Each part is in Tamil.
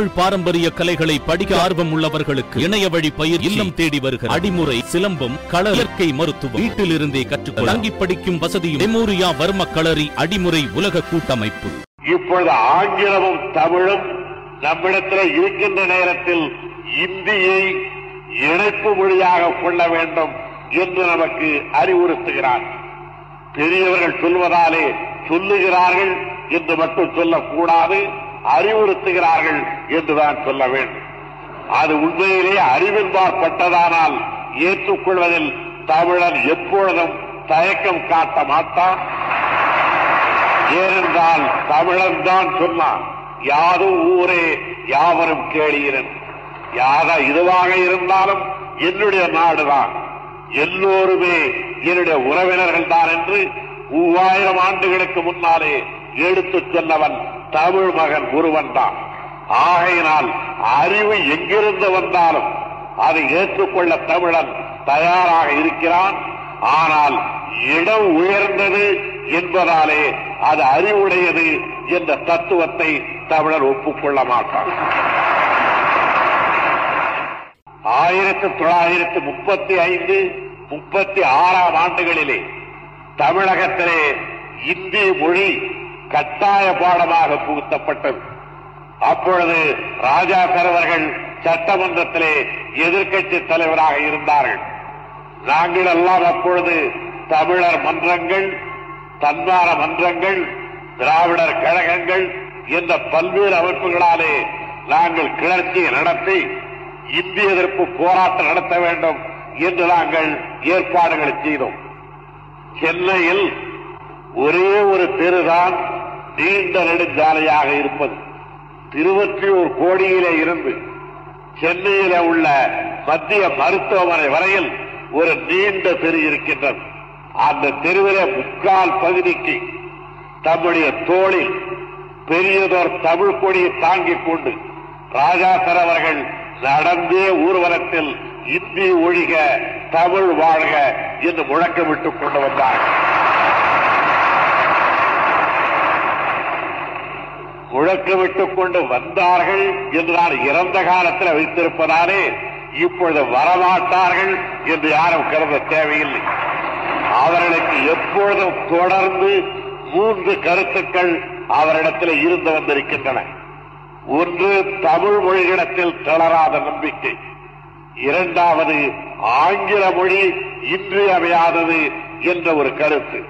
தமிழ் பாரம்பரிய கலைகளை படிக்க ஆர்வம் உள்ளவர்களுக்கு இணைய வழி பயிர் இல்லம் தேடி வருகிற அடிமுறை சிலம்பம் கள இயற்கை மருத்துவம். வீட்டில் இருந்தே கற்றுக்கொள்ள தங்கி படிக்கும் வசதியும் மெமோரியா வர்ம களரி அடிமுறை உலக கூட்டமைப்பு. இப்பொழுது ஆங்கிலமும் தமிழும் நம்மிடத்தில் இருக்கின்ற நேரத்தில் இந்தியை இணைப்பு மொழியாக கொள்ள வேண்டும் என்று நமக்கு அறிவுறுத்துகிறார். பெரியவர்கள் சொல்வதாலே சொல்லுகிறார்கள் என்று மட்டும் சொல்லக்கூடாது. அறிவுறுத்துகிறார்கள் என்றுதான் சொல்ல வேண்டும். அது உண்மையிலே அறிவின்பாற்பட்டதானால் ஏற்றுக்கொள்வதில் தமிழன் எப்பொழுதும் தயக்கம் காட்ட மாட்டான் ஏனென்றால் தமிழன் தான் சொன்னான் யாரும் ஊரே யாவரும் கேளீரன் யாதா இதுவாக இருந்தாலும் என்னுடைய நாடுதான். எல்லோருமே என்னுடைய உறவினர்கள் தான் என்று மூவாயிரம் ஆண்டுகளுக்கு முன்னாலே எடுத்துச் சொன்னவன் தமிழ் மகன் ஒருவன் தான். ஆகையினால் அறிவு எங்கிருந்து வந்தாலும் அதை ஏற்றுக்கொள்ள தமிழன் தயாராக இருக்கிறான். ஆனால் இடம் உயர்ந்தது என்பதாலே அது அறிவுடையது என்ற தத்துவத்தை தமிழர் ஒப்புக்கொள்ள மாட்டான் ஆயிரத்தி தொள்ளாயிரத்தி முப்பத்தி ஐந்து முப்பத்தி ஆறாம் ஆண்டுகளிலே தமிழகத்திலே இந்தி மொழி கட்டாய பாடமாக புகுத்தப்பட்டது. அப்பொழுது ராஜா அவர்கள் சட்டமன்றத்திலே எதிர்க்கட்சி தலைவராக இருந்தார்கள். நாங்கள் எல்லாம் அப்பொழுது தமிழர் மன்றங்கள் தன்மார மன்றங்கள் திராவிடர் கழகங்கள் என்ற பல்வேறு அமைப்புகளாலே நாங்கள் கிளர்ச்சியை நடத்தி இந்திய எதிர்ப்பு போராட்டம் நடத்த வேண்டும் என்று நாங்கள் ஏற்பாடுகளை செய்தோம். சென்னையில் ஒரே ஒரு தெருதான் நீண்ட நெடுஞ்சாலையாக இருப்பது. திருவற்றியூர் கோடியிலே இருந்து சென்னையில உள்ள மத்திய மருத்துவமனை வரையில் ஒரு நீண்ட தெரு இருக்கின்றது. அந்த தெருவிலே முக்கால் பகுதிக்கு தம்முடைய தோளில் பெரியதோர் தமிழ் கொடியை தாங்கிக் கொண்டு ராஜாசர் அவர்கள் நடந்தே ஊர்வலத்தில் இந்தி ஒழிக தமிழ் வாழ்க என்று முழக்கமிட்டுக் கொண்டு வந்தார்கள். முழக்கமிட்டுக் கொண்டு வந்தார்கள் என்று நான் இறந்த காலத்தில் வைத்திருப்பதாலே இப்பொழுது வரமாட்டார்கள் என்று யாரும் கருத தேவையில்லை. அவர்களுக்கு எப்பொழுதும் தொடர்ந்து மூன்று கருத்துக்கள் அவரிடத்தில் இருந்து வந்திருக்கின்றன. ஒன்று தமிழ் மொழியிடத்தில் தளராத நம்பிக்கை. இரண்டாவது ஆங்கில மொழி இன்றியமையாதது என்ற ஒரு கருத்து.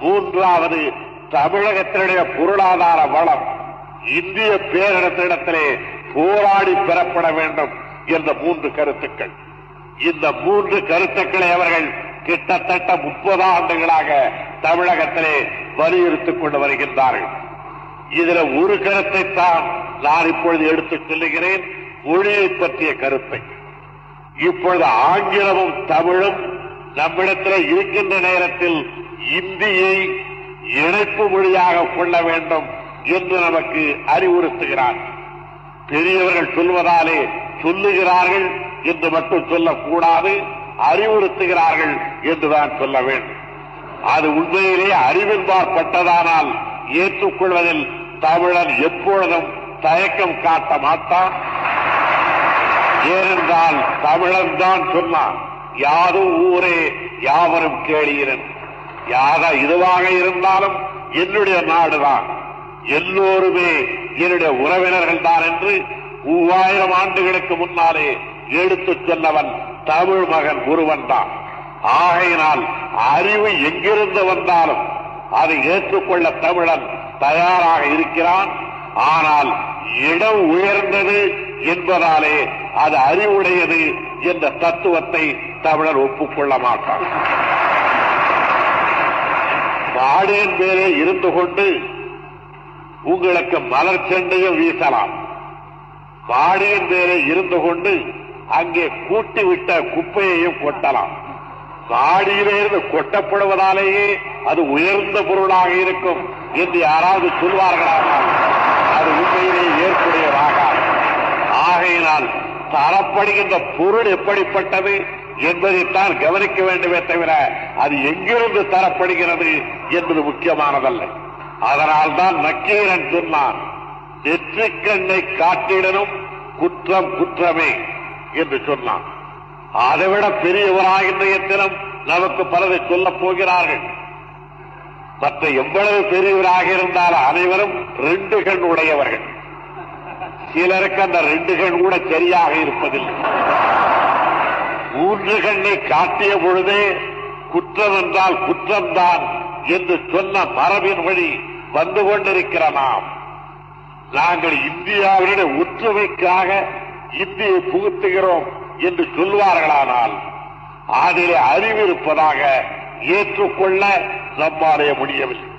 மூன்றாவது தமிழகத்தினுடைய பொருளாதார வளம். இந்திய பேரிடத்திடத்திலே போராடி பெறப்பட வேண்டும் என்ற மூன்று கருத்துக்கள். இந்த மூன்று கருத்துக்களை அவர்கள் கிட்டத்தட்ட முப்பது ஆண்டுகளாக தமிழகத்திலே வலியுறுத்திக் கொண்டு வருகின்றார்கள். இதுல ஒரு கருத்தை தான் நான் இப்பொழுது எடுத்துச் சொல்லுகிறேன். மொழியை பற்றிய கருத்தை. இப்பொழுது ஆங்கிலமும் தமிழும் நம்மிடத்தில் இருக்கின்ற நேரத்தில் இந்தியை இணைப்பு மொழியாக கொள்ள வேண்டும் என்று நமக்கு அறிவுறுத்துகிறார். பெரியவர்கள் சொல்வதாலே சொல்லுகிறார்கள் என்று மட்டும் சொல்லக்கூடாது அறிவுறுத்துகிறார்கள் என்றுதான் சொல்ல வேண்டும். அது உண்மையிலே அறிவின்பாற்பட்டதானால் ஏற்றுக்கொள்வதில் தமிழன் எப்பொழுதும் தயக்கம் காட்ட மாட்டான் ஏனென்றால் தமிழன் தான் சொன்னான் யாரும் ஊரே யாவரும் கேளீரன். யாரா இதுவாக இருந்தாலும் என்னுடைய நாடுதான். எல்லோருமே என்னுடைய உறவினர்கள் தான் என்று மூவாயிரம் ஆண்டுகளுக்கு முன்னாலே எடுத்துச் சொன்னவன் தமிழ் மகன் ஒருவன் தான். ஆகையினால் அறிவு எங்கிருந்து வந்தாலும் அதை ஏற்றுக்கொள்ள தமிழன் தயாராக இருக்கிறான். ஆனால் இடம் உயர்ந்தது என்பதாலே அது அறிவுடையது என்ற தத்துவத்தை தமிழர் ஒப்புக்கொள்ள மாட்டான் மாடியின் மேலே இருந்து கொண்டு உங்களுக்கு மலர் செண்டையும் வீசலாம். மாடியின் மேலே இருந்து கொண்டு அங்கே கூட்டி விட்ட குப்பையையும் கொட்டலாம். மாடியிலிருந்து கொட்டப்படுவதாலேயே அது உயர்ந்த பொருளாக இருக்கும் என்று யாராவது சொல்வார்களானால் அது உண்மையிலே ஏற்புடையதாகாது. ஆகையினால் தரப்படுகின்ற பொருள் எப்படிப்பட்டது என்பதைத்தான் கவனிக்க வேண்டுமே தவிர அது எங்கிருந்து தரப்படுகிறது என்பது முக்கியமானதல்ல. அதனால்தான் நக்கீரன் சொன்னான் நெற்றிக்கண்ணை காட்டிடனும் குற்றம் குற்றமே என்று சொன்னான். அதைவிட பெரியவராக இன்றைய தினம் நமக்கு பலரை சொல்லப் போகிறார்கள். மற்ற எவ்வளவு பெரியவராக இருந்தால் அனைவரும் ரெண்டு கண் உடையவர்கள். சிலருக்கு அந்த ரெண்டு கண் கூட சரியாக இருப்பதில்லை. மூன்று கண்ணை காட்டிய பொழுதே குற்றம் என்றால் குற்றம்தான் என்று சொன்ன மரபின் வழி வந்து கொண்டிருக்கிற நாம். நாங்கள் இந்தியாவினுடைய ஒற்றுமைக்காக இந்தியை புகுத்துகிறோம் என்று சொல்வார்களானால் அதிலே அறிவு இருப்பதாக ஏற்றுக்கொள்ள நம்மாலே முடியவில்லை.